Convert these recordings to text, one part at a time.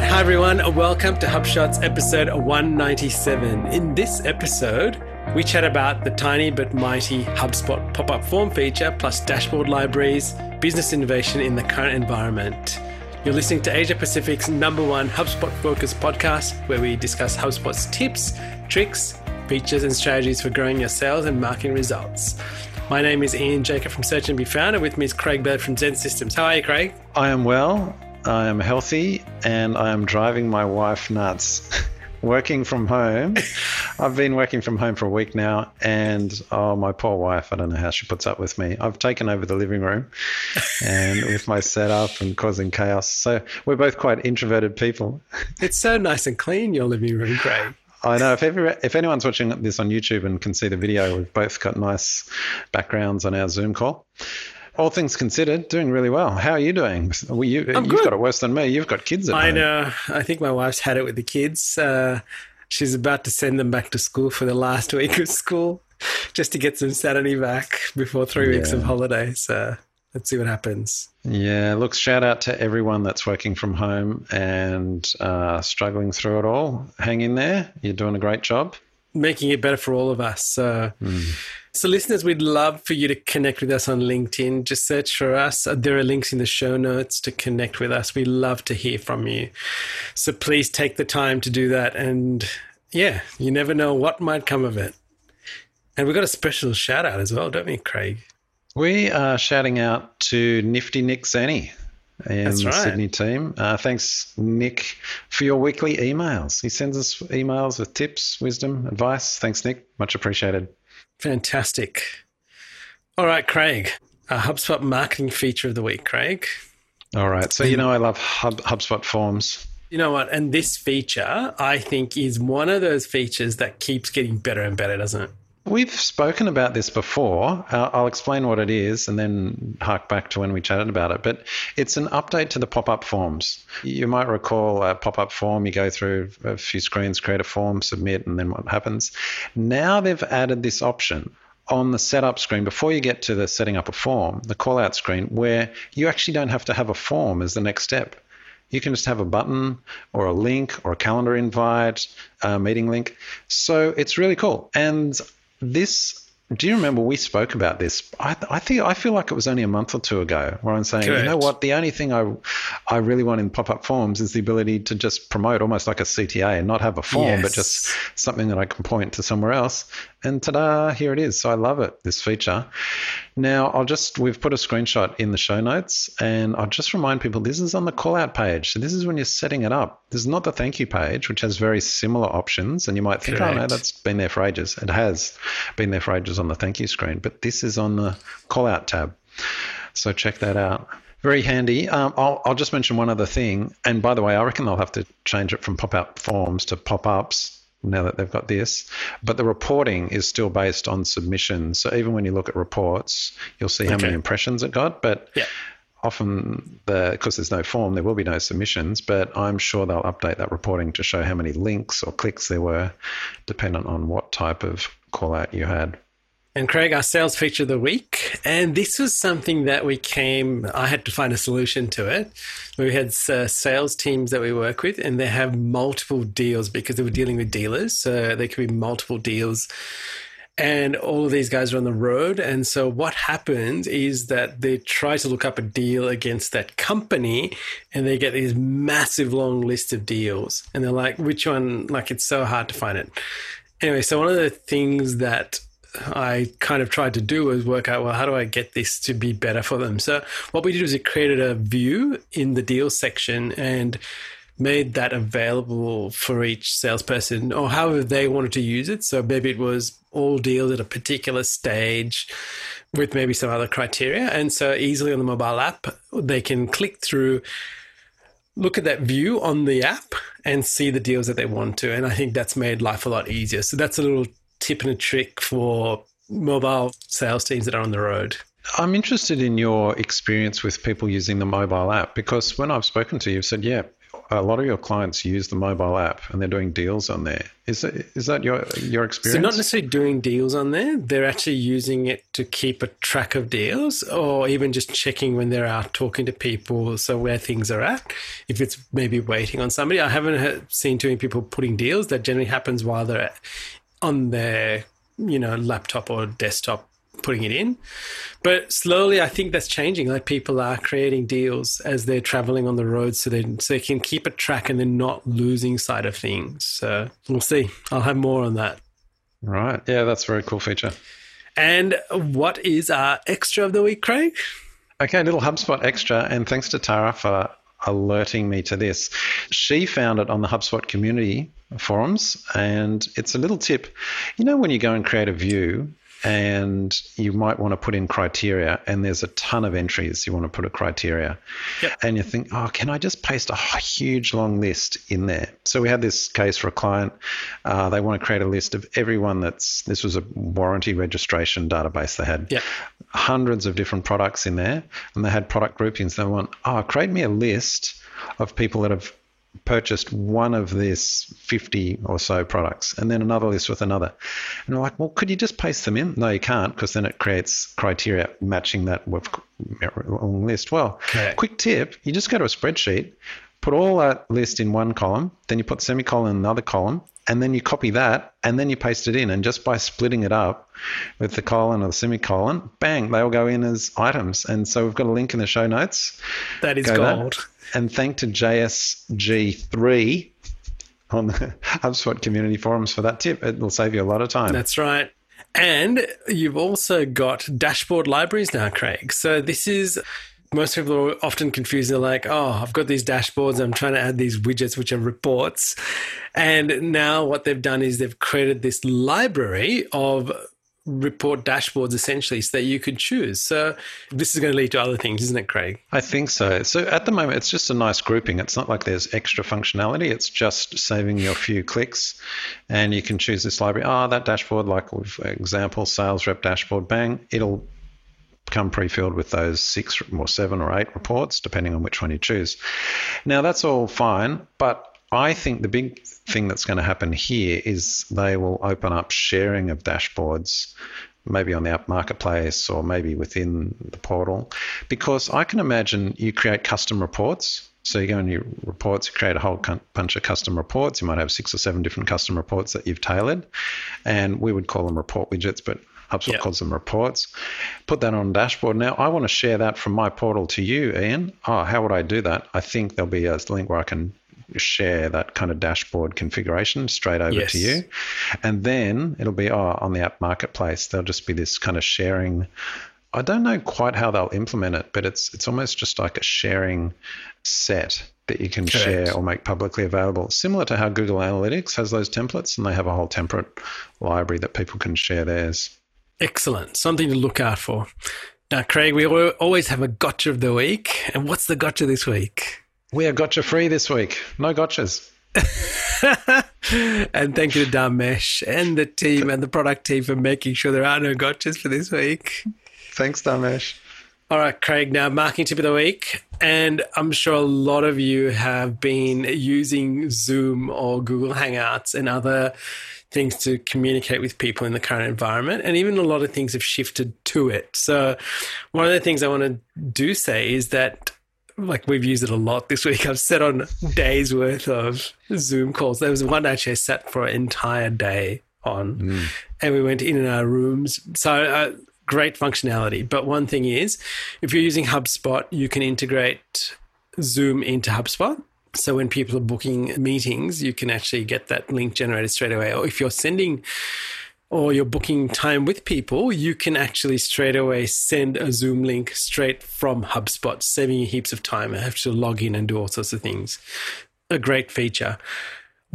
right, hi everyone. Welcome to HubShots episode 197. In this episode, we chat about the tiny but mighty HubSpot pop up form feature, plus dashboard libraries, business innovation in the current environment. You're listening to Asia Pacific's number one HubSpot focused podcast, where we discuss HubSpot's tips, tricks, features, and strategies for growing your sales and marketing results. My name is Ian Jacob from Search and Be Found, and with me is Craig Bird from Xen Systems. How are you, Craig? I am well. I am healthy and I am driving my wife nuts. working from home. I've been working from home for a week now, and oh, my poor wife, I don't know how she puts up with me. I've taken over the living room and with my setup and causing chaos. So we're both quite introverted people. It's so nice and clean, your living room, Craig. I know if every, if anyone's watching this on YouTube and can see the video, we've both got nice backgrounds on our Zoom call all things considered, doing really well. How are you doing? Well, you, have got it worse than me. You've got kids I home. know. I think my wife's had it with the kids. Uh, she's about to send them back to school for the last week of school, just to get some sanity back before three yeah. weeks of holidays. So let's see what happens. Yeah, look, shout out to everyone that's working from home and uh, struggling through it all. Hang in there. You're doing a great job. Making it better for all of us. So. Mm so, listeners, we'd love for you to connect with us on LinkedIn. Just search for us. There are links in the show notes to connect with us. We love to hear from you. So, please take the time to do that. And yeah, you never know what might come of it. And we've got a special shout out as well, don't we, Craig? We are shouting out to Nifty Nick Zanny and right. the Sydney team. Uh, thanks, Nick, for your weekly emails. He sends us emails with tips, wisdom, advice. Thanks, Nick. Much appreciated. Fantastic. All right, Craig, a HubSpot marketing feature of the week, Craig. All right. So, you know, I love Hub, HubSpot forms. You know what? And this feature, I think, is one of those features that keeps getting better and better, doesn't it? We've spoken about this before. Uh, I'll explain what it is and then hark back to when we chatted about it. But it's an update to the pop up forms. You might recall a pop up form, you go through a few screens, create a form, submit, and then what happens. Now they've added this option on the setup screen before you get to the setting up a form, the call out screen, where you actually don't have to have a form as the next step. You can just have a button or a link or a calendar invite, a meeting link. So it's really cool. And this do you remember we spoke about this? I, I think I feel like it was only a month or two ago where I'm saying, Correct. you know what, the only thing I I really want in pop up forms is the ability to just promote almost like a CTA and not have a form, yes. but just something that I can point to somewhere else. And ta-da, here it is. So I love it, this feature. Now I'll just we've put a screenshot in the show notes, and I'll just remind people this is on the call out page. So this is when you're setting it up. This is not the thank you page, which has very similar options, and you might think, Correct. oh no, that's been there for ages. It has been there for ages on the thank you screen, but this is on the call out tab. So check that out. Very handy. Um, I'll, I'll just mention one other thing. And by the way, I reckon they'll have to change it from pop out forms to pop ups now that they've got this. But the reporting is still based on submissions. So even when you look at reports, you'll see how okay. many impressions it got. But yeah. often, the because there's no form, there will be no submissions. But I'm sure they'll update that reporting to show how many links or clicks there were, dependent on what type of call out you had. And Craig, our sales feature of the week. And this was something that we came, I had to find a solution to it. We had uh, sales teams that we work with, and they have multiple deals because they were dealing with dealers. So there could be multiple deals. And all of these guys are on the road. And so what happens is that they try to look up a deal against that company and they get these massive long list of deals. And they're like, which one? Like, it's so hard to find it. Anyway, so one of the things that I kind of tried to do was work out, well, how do I get this to be better for them? So what we did was we created a view in the deal section and made that available for each salesperson or however they wanted to use it. So maybe it was all deals at a particular stage with maybe some other criteria. And so easily on the mobile app, they can click through, look at that view on the app and see the deals that they want to. And I think that's made life a lot easier. So that's a little tip and a trick for mobile sales teams that are on the road? I'm interested in your experience with people using the mobile app because when I've spoken to you, you've said, yeah, a lot of your clients use the mobile app and they're doing deals on there. Is that, is that your your experience? So not necessarily doing deals on there. They're actually using it to keep a track of deals, or even just checking when they're out talking to people, so where things are at. If it's maybe waiting on somebody, I haven't seen too many people putting deals. That generally happens while they're on their you know laptop or desktop putting it in. But slowly, I think that's changing. Like people are creating deals as they're traveling on the road, so they so they can keep a track and they're not losing sight of things. So we'll see. I'll have more on that. Right. Yeah, that's a very cool feature. And what is our extra of the week, Craig? Okay, a little HubSpot extra, and thanks to Tara for alerting me to this. She found it on the HubSpot community forums, and it's a little tip. You know, when you go and create a view, and you might want to put in criteria and there's a ton of entries you want to put a criteria yep. and you think oh can i just paste a huge long list in there so we had this case for a client uh, they want to create a list of everyone that's this was a warranty registration database they had yep. hundreds of different products in there and they had product groupings they want oh create me a list of people that have purchased one of this 50 or so products and then another list with another. And I'm like, well, could you just paste them in? No, you can't because then it creates criteria matching that long list. Well, okay. quick tip, you just go to a spreadsheet, put all that list in one column, then you put semicolon in another column, and then you copy that and then you paste it in. And just by splitting it up with the colon or the semicolon, bang, they all go in as items. And so we've got a link in the show notes. That is go gold. That. And thank to JSG3 on the HubSpot community forums for that tip. It will save you a lot of time. That's right. And you've also got dashboard libraries now, Craig. So this is most people are often confused. They're like, oh, I've got these dashboards. I'm trying to add these widgets, which are reports. And now what they've done is they've created this library of report dashboards essentially so that you could choose. So this is going to lead to other things, isn't it, Craig? I think so. So at the moment, it's just a nice grouping. It's not like there's extra functionality. It's just saving you a few clicks and you can choose this library. Ah, oh, that dashboard, like with example, sales rep dashboard, bang, it'll come pre-filled with those six or seven or eight reports, depending on which one you choose. Now that's all fine, but I think the big thing that's going to happen here is they will open up sharing of dashboards, maybe on the app marketplace or maybe within the portal, because I can imagine you create custom reports. So you go in your reports, you create a whole bunch of custom reports. You might have six or seven different custom reports that you've tailored, and we would call them report widgets, but HubSpot yep. calls them reports. Put that on dashboard. Now, I want to share that from my portal to you, Ian. Oh, how would I do that? I think there'll be a link where I can share that kind of dashboard configuration straight over yes. to you. And then it'll be oh, on the app marketplace. There'll just be this kind of sharing. I don't know quite how they'll implement it, but it's it's almost just like a sharing set that you can Correct. share or make publicly available. Similar to how Google Analytics has those templates and they have a whole template library that people can share theirs. Excellent. Something to look out for. Now, Craig, we always have a gotcha of the week. And what's the gotcha this week? We are gotcha free this week. No gotchas. and thank you to Dharmesh and the team and the product team for making sure there are no gotchas for this week. Thanks, Dharmesh. All right, Craig, now marketing tip of the week. And I'm sure a lot of you have been using Zoom or Google Hangouts and other things to communicate with people in the current environment. And even a lot of things have shifted to it. So, one of the things I want to do say is that like we've used it a lot this week. I've sat on days worth of Zoom calls. There was one actually I sat for an entire day on, mm. and we went in in our rooms. So uh, great functionality. But one thing is, if you're using HubSpot, you can integrate Zoom into HubSpot. So when people are booking meetings, you can actually get that link generated straight away. Or if you're sending or you're booking time with people, you can actually straight away send a Zoom link straight from HubSpot, saving you heaps of time. I have to log in and do all sorts of things. A great feature.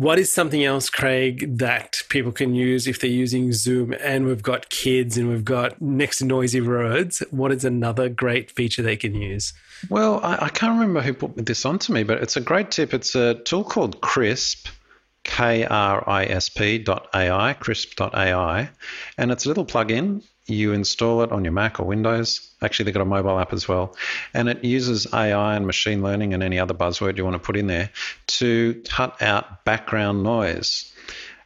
What is something else, Craig, that people can use if they're using Zoom and we've got kids and we've got next to noisy roads? What is another great feature they can use? Well, I, I can't remember who put this onto me, but it's a great tip. It's a tool called Krisp, K R I S P dot AI, krisp.ai, and it's a little plugin. You install it on your Mac or Windows. Actually, they've got a mobile app as well. And it uses AI and machine learning and any other buzzword you want to put in there to cut out background noise.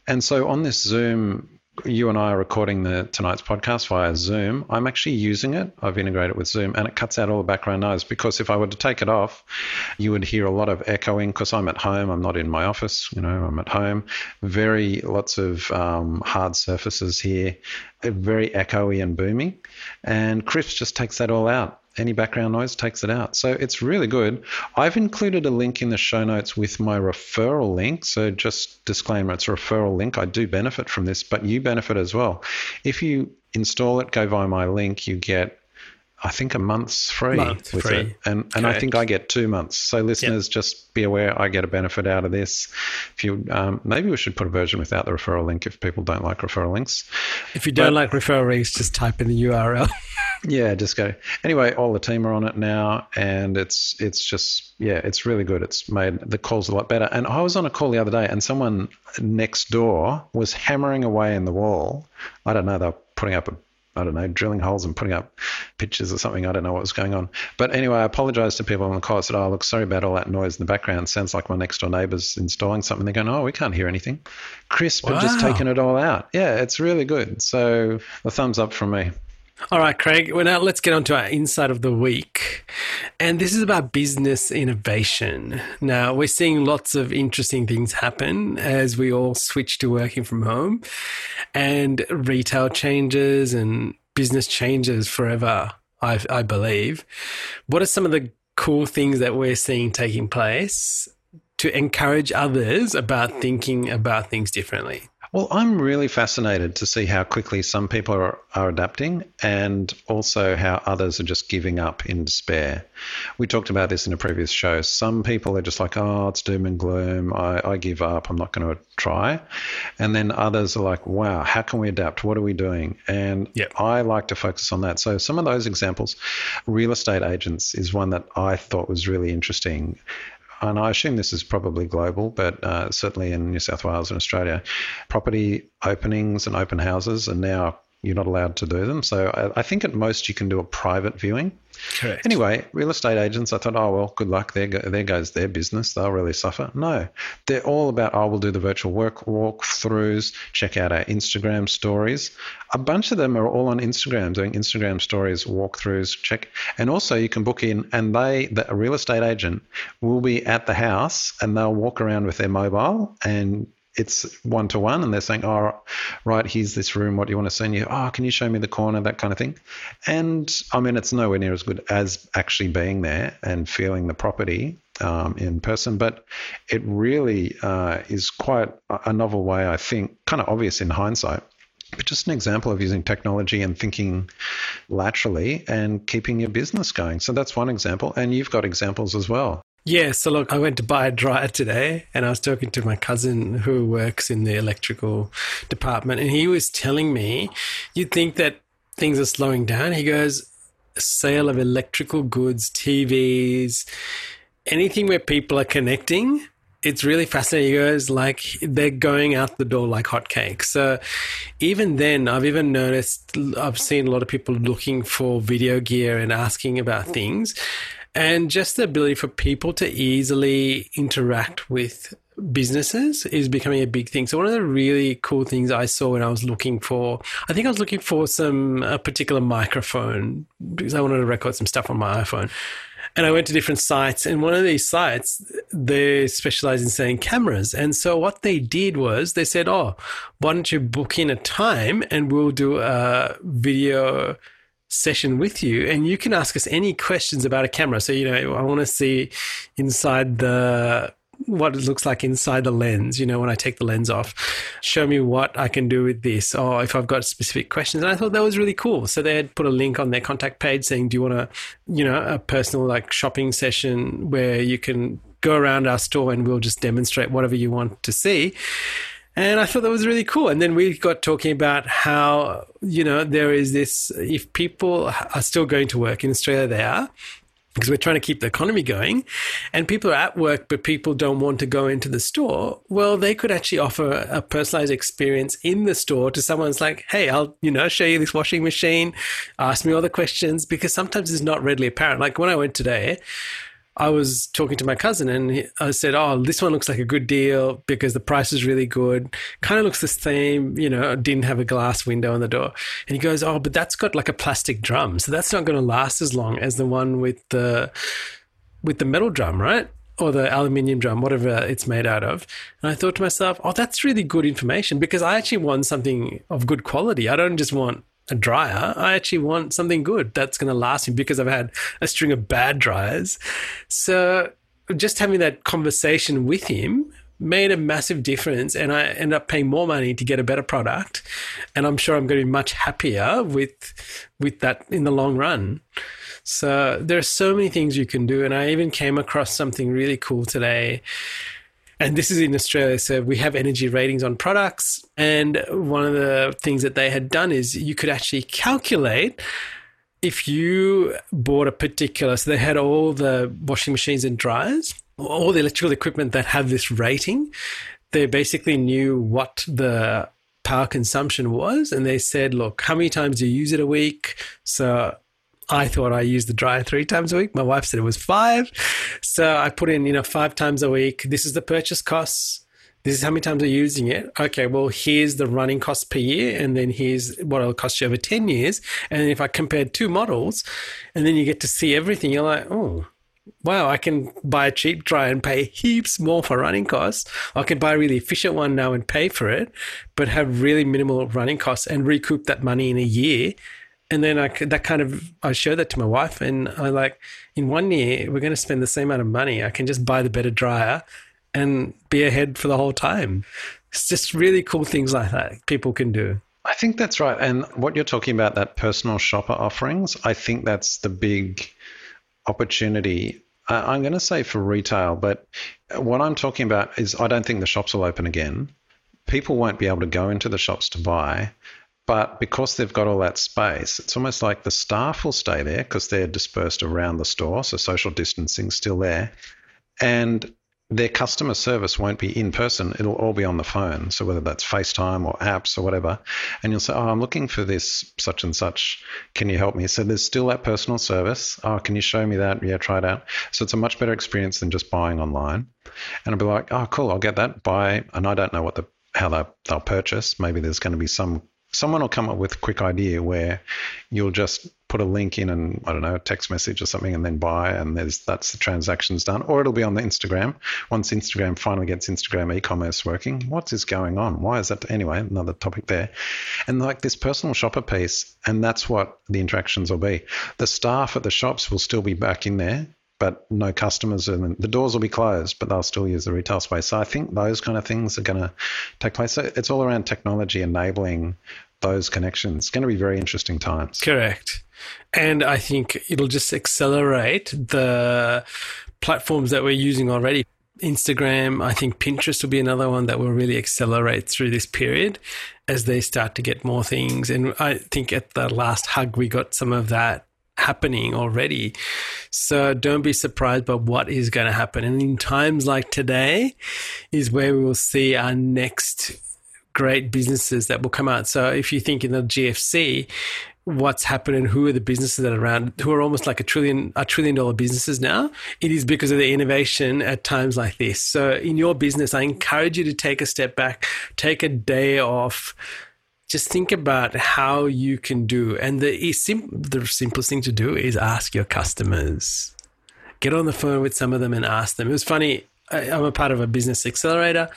And so on this Zoom you and I are recording the tonight's podcast via Zoom. I'm actually using it. I've integrated it with Zoom, and it cuts out all the background noise. Because if I were to take it off, you would hear a lot of echoing. Because I'm at home, I'm not in my office. You know, I'm at home. Very lots of um, hard surfaces here, very echoey and booming. And Krisp just takes that all out any background noise takes it out. So it's really good. I've included a link in the show notes with my referral link. So just disclaimer, it's a referral link. I do benefit from this, but you benefit as well. If you install it, go via my link, you get I think a month's free Month with free. it, and and I think I get two months. So listeners, just be aware I get a benefit out of this. If you um, maybe we should put a version without the referral link if people don't like referral links. If you don't But- like referral links, just type in the URL. Yeah, just go. Anyway, all the team are on it now, and it's it's just yeah, it's really good. It's made the calls a lot better. And I was on a call the other day, and someone next door was hammering away in the wall. I don't know. They're putting up a I don't know, drilling holes and putting up pictures or something. I don't know what was going on. But anyway, I apologized to people on the call. Oh, I said, Oh, look, sorry about all that noise in the background. Sounds like my next door neighbor's installing something. They're going, Oh, we can't hear anything. Krisp have just taken it all out. Yeah, it's really good. So a thumbs up from me. All right, Craig. Well, now let's get on to our insight of the week. And this is about business innovation. Now, we're seeing lots of interesting things happen as we all switch to working from home and retail changes and business changes forever, I, I believe. What are some of the cool things that we're seeing taking place to encourage others about thinking about things differently? Well, I'm really fascinated to see how quickly some people are, are adapting and also how others are just giving up in despair. We talked about this in a previous show. Some people are just like, oh, it's doom and gloom. I, I give up. I'm not going to try. And then others are like, wow, how can we adapt? What are we doing? And Yep. I like to focus on that. So some of those examples, real estate agents is one that I thought was really interesting and I assume this is probably global, but uh, certainly in New South Wales and Australia, property openings and open houses are now you're not allowed to do them. So I, I think at most you can do a private viewing. Correct. Anyway, real estate agents, I thought, oh, well, good luck. There, go, there goes their business. They'll really suffer. No, they're all about, oh, we'll do the virtual work walkthroughs, check out our Instagram stories. A bunch of them are all on Instagram, doing Instagram stories, walkthroughs, check. And also you can book in, and they, the real estate agent, will be at the house and they'll walk around with their mobile and it's one to one and they're saying, oh, right, here's this room. What do you want to see? And you, oh, can you show me the corner? That kind of thing. And I mean, it's nowhere near as good as actually being there and feeling the property um, in person, but it really uh, is quite a a novel way, I think, kind of obvious in hindsight. But just an example of using technology and thinking laterally and keeping your business going. So that's one example. And you've got examples as well. Yeah, so look, I went to buy a dryer today and I was talking to my cousin who works in the electrical department and he was telling me you'd think that things are slowing down. He goes, sale of electrical goods, TVs, anything where people are connecting. It's really fascinating. He goes, like, they're going out the door like hotcakes. So, even then, I've even noticed, I've seen a lot of people looking for video gear and asking about things and just the ability for people to easily interact with businesses is becoming a big thing. So one of the really cool things I saw when I was looking for, I think I was looking for some a particular microphone because I wanted to record some stuff on my iPhone. And I went to different sites, and one of these sites, they specialize in selling cameras. And so what they did was they said, "Oh, why don't you book in a time, and we'll do a video session with you and you can ask us any questions about a camera. So you know i want to see inside the what it looks like inside the lens you know when i take the lens off. Show me what i can do with this or if i've got specific questions. And i thought that was really cool. So they had put a link on their contact page saying do you want a you know a personal like shopping session where you can go around our store and we'll just demonstrate whatever you want to see and I thought that was really cool. And then we got talking about how, you know, there is this, if people are still going to work in Australia, they are. because we're trying to keep the economy going and people are at work but people don't want to go into the store well they could actually offer a personalized experience in the store to someone's like hey i'll you know show you this washing machine ask me all the questions because sometimes it's not readily apparent like when i went today I was talking to my cousin and I said, Oh, this one looks like a good deal because the price is really good. Kind of looks the same, you know, didn't have a glass window on the door. And he goes, Oh, but that's got like a plastic drum. So that's not going to last as long as the one with the, with the metal drum, right? Or the aluminium drum, whatever it's made out of. And I thought to myself, Oh, that's really good information because I actually want something of good quality. I don't just want a dryer. I actually want something good that's going to last me because I've had a string of bad dryers. So just having that conversation with him made a massive difference and I end up paying more money to get a better product and I'm sure I'm going to be much happier with with that in the long run. So there are so many things you can do and I even came across something really cool today and this is in Australia. So we have energy ratings on products. And one of the things that they had done is you could actually calculate if you bought a particular, so they had all the washing machines and dryers, all the electrical equipment that have this rating. They basically knew what the power consumption was. And they said, look, how many times do you use it a week? So I thought I used the dryer three times a week. My wife said it was five. So I put in, you know, five times a week. This is the purchase costs. This is how many times I'm using it. Okay, well, here's the running cost per year, and then here's what it'll cost you over 10 years. And if I compared two models, and then you get to see everything, you're like, oh, wow, I can buy a cheap dryer and pay heaps more for running costs. I can buy a really efficient one now and pay for it, but have really minimal running costs and recoup that money in a year and then I that kind of I showed that to my wife, and I like in one year we're going to spend the same amount of money. I can just buy the better dryer and be ahead for the whole time. It's just really cool things like that people can do. I think that's right. And what you're talking about, that personal shopper offerings, I think that's the big opportunity. I'm going to say for retail, but what I'm talking about is I don't think the shops will open again. People won't be able to go into the shops to buy. But because they've got all that space, it's almost like the staff will stay there because they're dispersed around the store. So social distancing's still there. And their customer service won't be in person. It'll all be on the phone. So whether that's FaceTime or apps or whatever. And you'll say, Oh, I'm looking for this such and such. Can you help me? So there's still that personal service. Oh, can you show me that? Yeah, try it out. So it's a much better experience than just buying online. And I'll be like, Oh, cool, I'll get that. Buy and I don't know what the how they, they'll purchase. Maybe there's going to be some someone will come up with a quick idea where you'll just put a link in and I don't know, a text message or something and then buy and there's that's the transactions done. Or it'll be on the Instagram. Once Instagram finally gets Instagram e-commerce working, what is going on? Why is that anyway, another topic there. And like this personal shopper piece, and that's what the interactions will be. The staff at the shops will still be back in there but no customers and the doors will be closed, but they'll still use the retail space. So I think those kind of things are going to take place. So it's all around technology enabling those connections. It's going to be very interesting times. Correct. And I think it'll just accelerate the platforms that we're using already. Instagram, I think Pinterest will be another one that will really accelerate through this period as they start to get more things. And I think at the last hug, we got some of that happening already. So don't be surprised by what is going to happen. And in times like today is where we will see our next great businesses that will come out. So if you think in the GFC, what's happened and who are the businesses that are around who are almost like a trillion a trillion dollar businesses now it is because of the innovation at times like this. So in your business i encourage you to take a step back take a day off. Just think about how you can do. And the sim- the simplest thing to do is ask your customers. Get on the phone with some of them and ask them. It was funny I, i'm a part of a business accelerator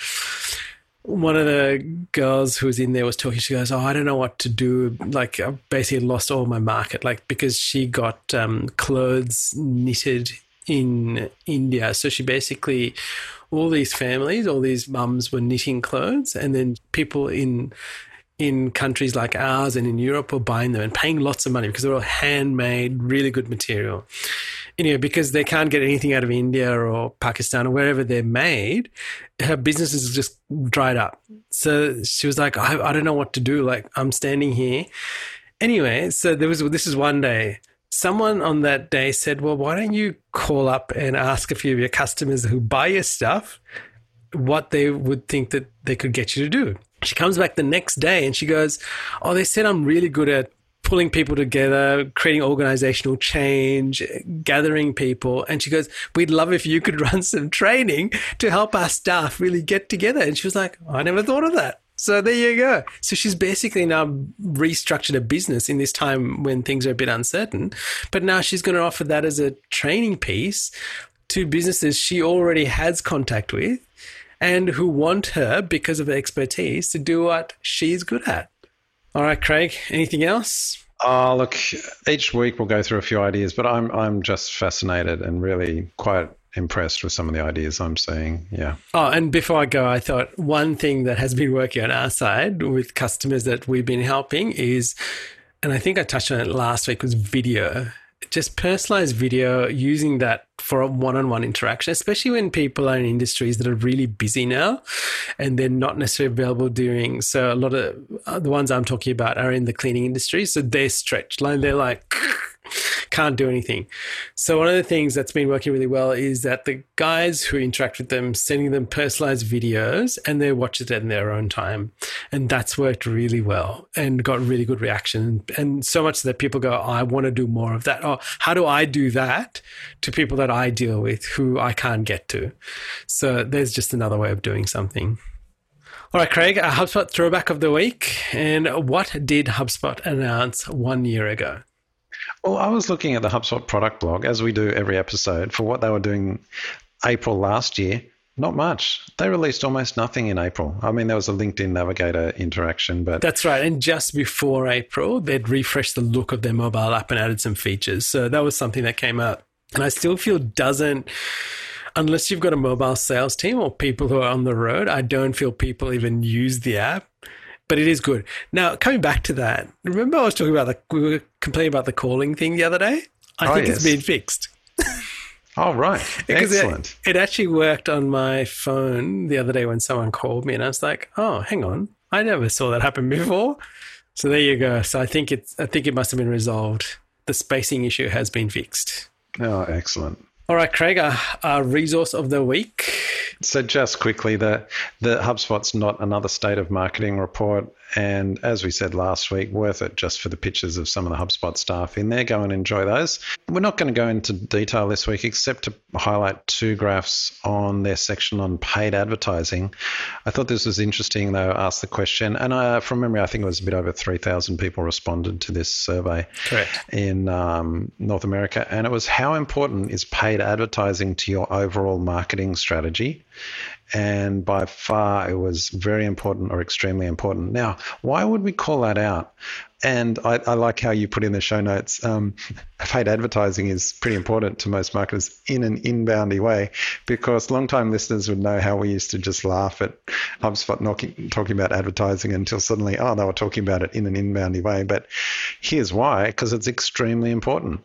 one of the girls who was in there was talking. She goes, "Oh, I don't know what to do. Like, I basically lost all my market. Like, because she got um, clothes knitted in India. So she basically, all these families, all these mums were knitting clothes, and then people in in countries like ours and in Europe were buying them and paying lots of money because they're all handmade, really good material you know, because they can't get anything out of India or Pakistan or wherever they're made, her business is just dried up. So she was like, I, I don't know what to do. Like, I'm standing here. Anyway, so there was, this is one day. someone on that day said, Well, why don't you call up and ask a few of your customers who buy your stuff what they would think that they could get you to do? She comes back the next day and she goes, Oh, they said I'm really good at pulling people together, creating organizational change, gathering people. And she goes, We'd love if you could run some training to help our staff really get together. And she was like, I never thought of that. So there you go. So she's basically now restructured a business in this time when things are a bit uncertain. But now she's going to offer that as a training piece to businesses she already has contact with and who want her because of her expertise to do what she's good at. All right, Craig, anything else? Oh, look, each week we'll go through a few ideas, but I'm I'm just fascinated and really quite impressed with some of the ideas I'm seeing. Yeah. Oh, and before I go, I thought one thing that has been working on our side with customers that we've been helping is, and I think I touched on it last week, was video just personalized video using that for a one-on-one interaction especially when people are in industries that are really busy now and they're not necessarily available during so a lot of uh, the ones i'm talking about are in the cleaning industry so they're stretched. Like they're like can't do anything. So one of the things that's been working really well is that the guys who interact with them, sending them personalized videos and they watch it in their own time. And that's worked really well and got really good reaction. And so much that people go, I want to do more of that. Or how do I do that to people that I deal with who I can't get to? So there's just another way of doing something. All right, Craig, a HubSpot throwback of the week. And what did HubSpot announce one year ago? Well, I was looking at the HubSpot product blog, as we do every episode, for what they were doing April last year. Not much. They released almost nothing in April. I mean, there was a LinkedIn Navigator interaction, but. That's right. And just before April, they'd refreshed the look of their mobile app and added some features. So that was something that came out. And I still feel doesn't unless you've got a mobile sales team or people who are on the road, I don't feel people even use the app but it is good. Now, coming back to that, remember I was talking about the we were complaining about the calling thing the other day. I oh, think yes. it's been fixed. oh right, excellent. It, it, actually worked on my phone the other day when someone called me, and I was like, "Oh, hang on, I never saw that happen before." So there you go. So I think it's I think it must have been resolved. The spacing issue has been fixed. Oh, excellent. All right, Craig, our, our resource of the week. So just quickly, the the HubSpot's not another state of marketing report. And as we said last week, worth it just for the pictures of some of the HubSpot staff in there. Go and enjoy those. We're not going to go into detail this week except to highlight two graphs on their section on paid advertising. I thought this was interesting, though, asked the question. And I, from memory, I think it was a bit over 3,000 people responded to this survey Correct. in um, North America. And it was how important is paid advertising to your overall marketing strategy? And by far it was very important or extremely important. Now, why would we call that out? And I, I like how you put in the show notes. Um, paid advertising is pretty important to most marketers in an inboundy way, because long-time listeners would know how we used to just laugh at HubSpot knocking, talking about advertising until suddenly, oh, they were talking about it in an inboundy way. But here's why: because it's extremely important.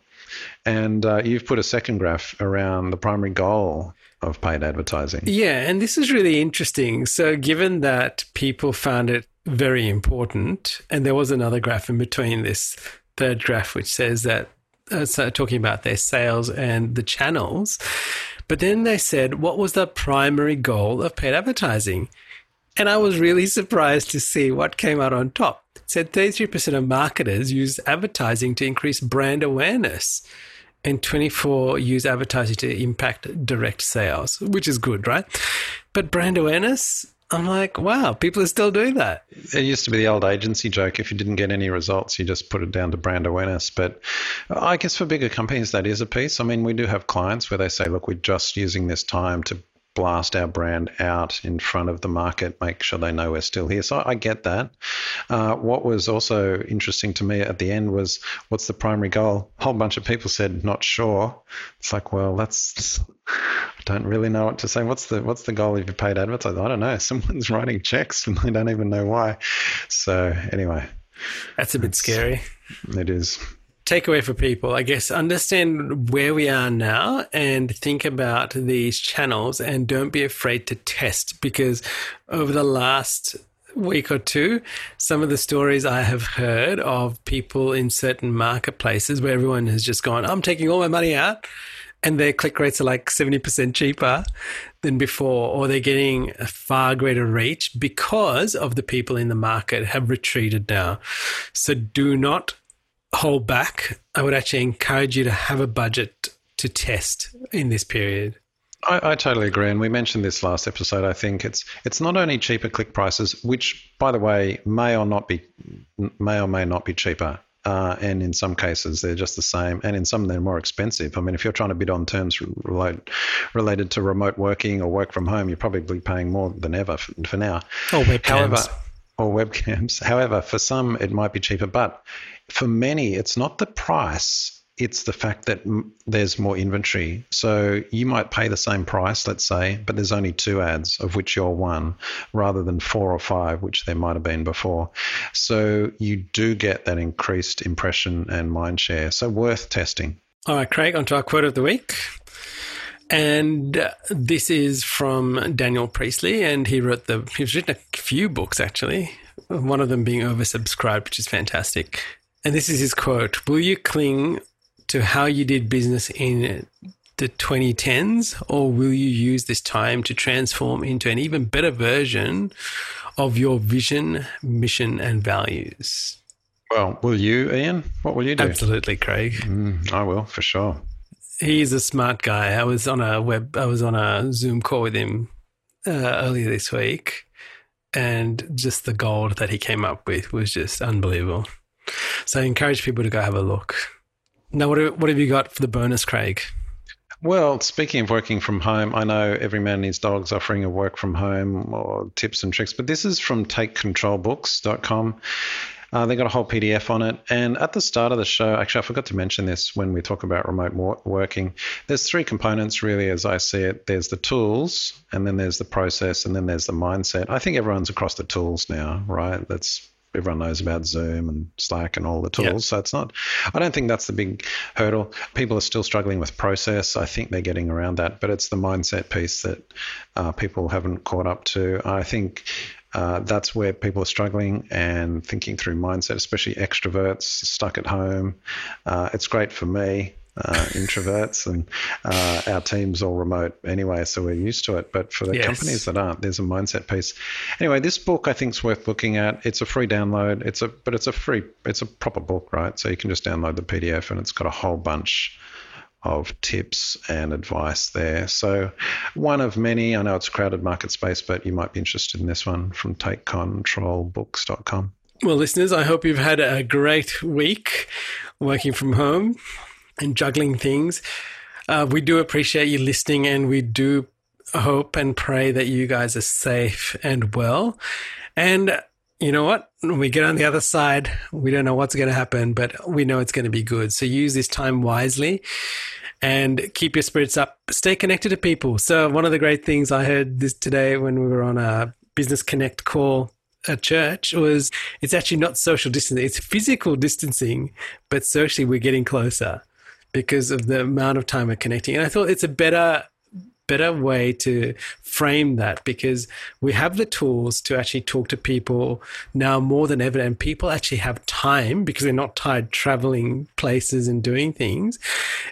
And uh, you've put a second graph around the primary goal of paid advertising. Yeah, and this is really interesting. So, given that people found it very important, and there was another graph in between this third graph, which says that, uh, so talking about their sales and the channels, but then they said, what was the primary goal of paid advertising? And I was really surprised to see what came out on top. It said 33% of marketers use advertising to increase brand awareness and 24 use advertising to impact direct sales, which is good, right? But brand awareness, I'm like, wow, people are still doing that. It used to be the old agency joke. If you didn't get any results, you just put it down to brand awareness. But I guess for bigger companies, that is a piece. I mean, we do have clients where they say, look, we're just using this time to blast our brand out in front of the market, make sure they know we're still here. So I get that. Uh, what was also interesting to me at the end was what's the primary goal? A whole bunch of people said not sure. It's like, well, that's I don't really know what to say. What's the what's the goal of your paid advertising? I don't know. Someone's writing checks and they don't even know why. So anyway, that's a bit scary. It is takeaway for people, I guess, understand where we are now and think about these channels and don't be afraid to test because over the last week or two, some of the stories I have heard of people in certain marketplaces where everyone has just gone, I'm taking all my money out, and their click rates are like 70% cheaper than before, or they're getting a far greater reach because of the people in the market have retreated now. So do not hold back. I would actually encourage you to have a budget to test in this period. I, I, totally agree, and we mentioned this last episode. I think it's it's not only cheaper click prices, which, by the way, may or not be may or may not be cheaper, uh, and in some cases they're just the same, and in some they're more expensive. I mean, if you're trying to bid on terms relate, related to remote working or work from home, you're probably paying more than ever for, for now. Or webcams. However, or webcams. However, for some it might be cheaper, but for many, it's not the price it's the fact that there's more inventory. So you might pay the same price, let's say, but there's only two ads, of which you're one, rather than four or five, which there might have been before. So you do get that increased impression and mind share. So worth testing. All right, Craig, on to our quote of the week. And uh, this is from Daniel Priestley, and he wrote the. He's written a few books actually. One of them being oversubscribed, which is fantastic. And this is his quote: "Will you cling to how you did business in the 2010s, or will you use this time to transform into an even better version of your vision, mission, and values? Well, will you, Ian? What will you do? Absolutely, Craig. Mm, I will for sure. He's a smart guy. I was on a web. I was on a Zoom call with him uh, earlier this week, and just the gold that he came up with was just unbelievable. So I encourage people to go have a look. Now, what, what have you got for the bonus, Craig? Well, speaking of working from home, I know every man needs dogs offering a work from home or tips and tricks, but this is from takecontrolbooks.com. Uh, they got a whole PDF on it. And at the start of the show, actually, I forgot to mention this when we talk about remote working. There's three components, really, as I see it. There's the tools, and then there's the process, and then there's the mindset. I think everyone's across the tools now, right? That's everyone knows about Zoom and Slack and all the tools. Yep. So it's not, I don't think that's the big hurdle. People are still struggling with process. I think they're getting around that, but it's the mindset piece that uh, people haven't caught up to. I think. Uh, that's where people are struggling and thinking through mindset, especially extroverts stuck at home. Uh, it's great for me uh, introverts, and uh, our team's all remote anyway, so we're used to it. But for the yes. companies that aren't, there's a mindset piece. Anyway, this book I think is worth looking at. It's a free download. It's a but it's a free, it's a proper book, right? So you can just download the PDF, and it's got a whole bunch of tips and advice there. So, one of many. I know it's a crowded market space, but you might be interested in this one from takecontrolbooks.com. Well, listeners, I hope you've had a great week working from home and juggling things. Uh, we do appreciate you listening and we do hope and pray that you guys are safe and well. And you know what? When we get on the other side, we don't know what's going to happen, but we know it's going to be good. So use this time wisely and keep your spirits up. Stay connected to people. So one of the great things I heard this today when we were on a business connect call at church was it's actually not social distancing, it's physical distancing, but socially we're getting closer because of the amount of time we're connecting. And I thought it's a better better way to frame that because we have the tools to actually talk to people now more than ever. And people actually have time because they're not tired traveling places and doing things.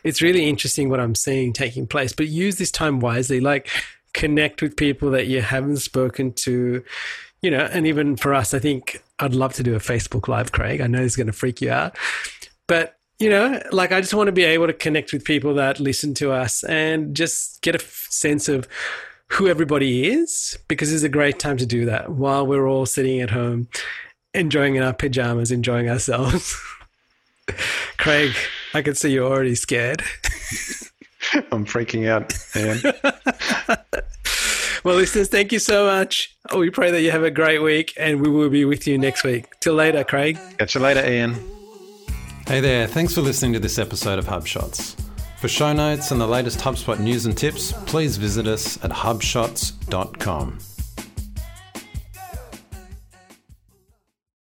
It's really interesting what i'm seeing taking place. But use this time wisely. Like connect with people that you haven't spoken to you know and even for us i think i'd love to do a facebook live craig. I know it's going to freak you out. But you know, like I just want to be able to connect with people that listen to us and just get a sense of who everybody is because it's a great time to do that while we're all sitting at home enjoying in our pajamas, enjoying ourselves. Craig, I can see you're already scared. I'm freaking out, man. well, listeners, thank you so much. We pray that you have a great week and we will be with you next week. Till later, Craig. Catch you later, Ian. Hey there, thanks for listening to this episode of HubShots. For show notes and the latest HubSpot news and tips, please visit us at hubshots.com.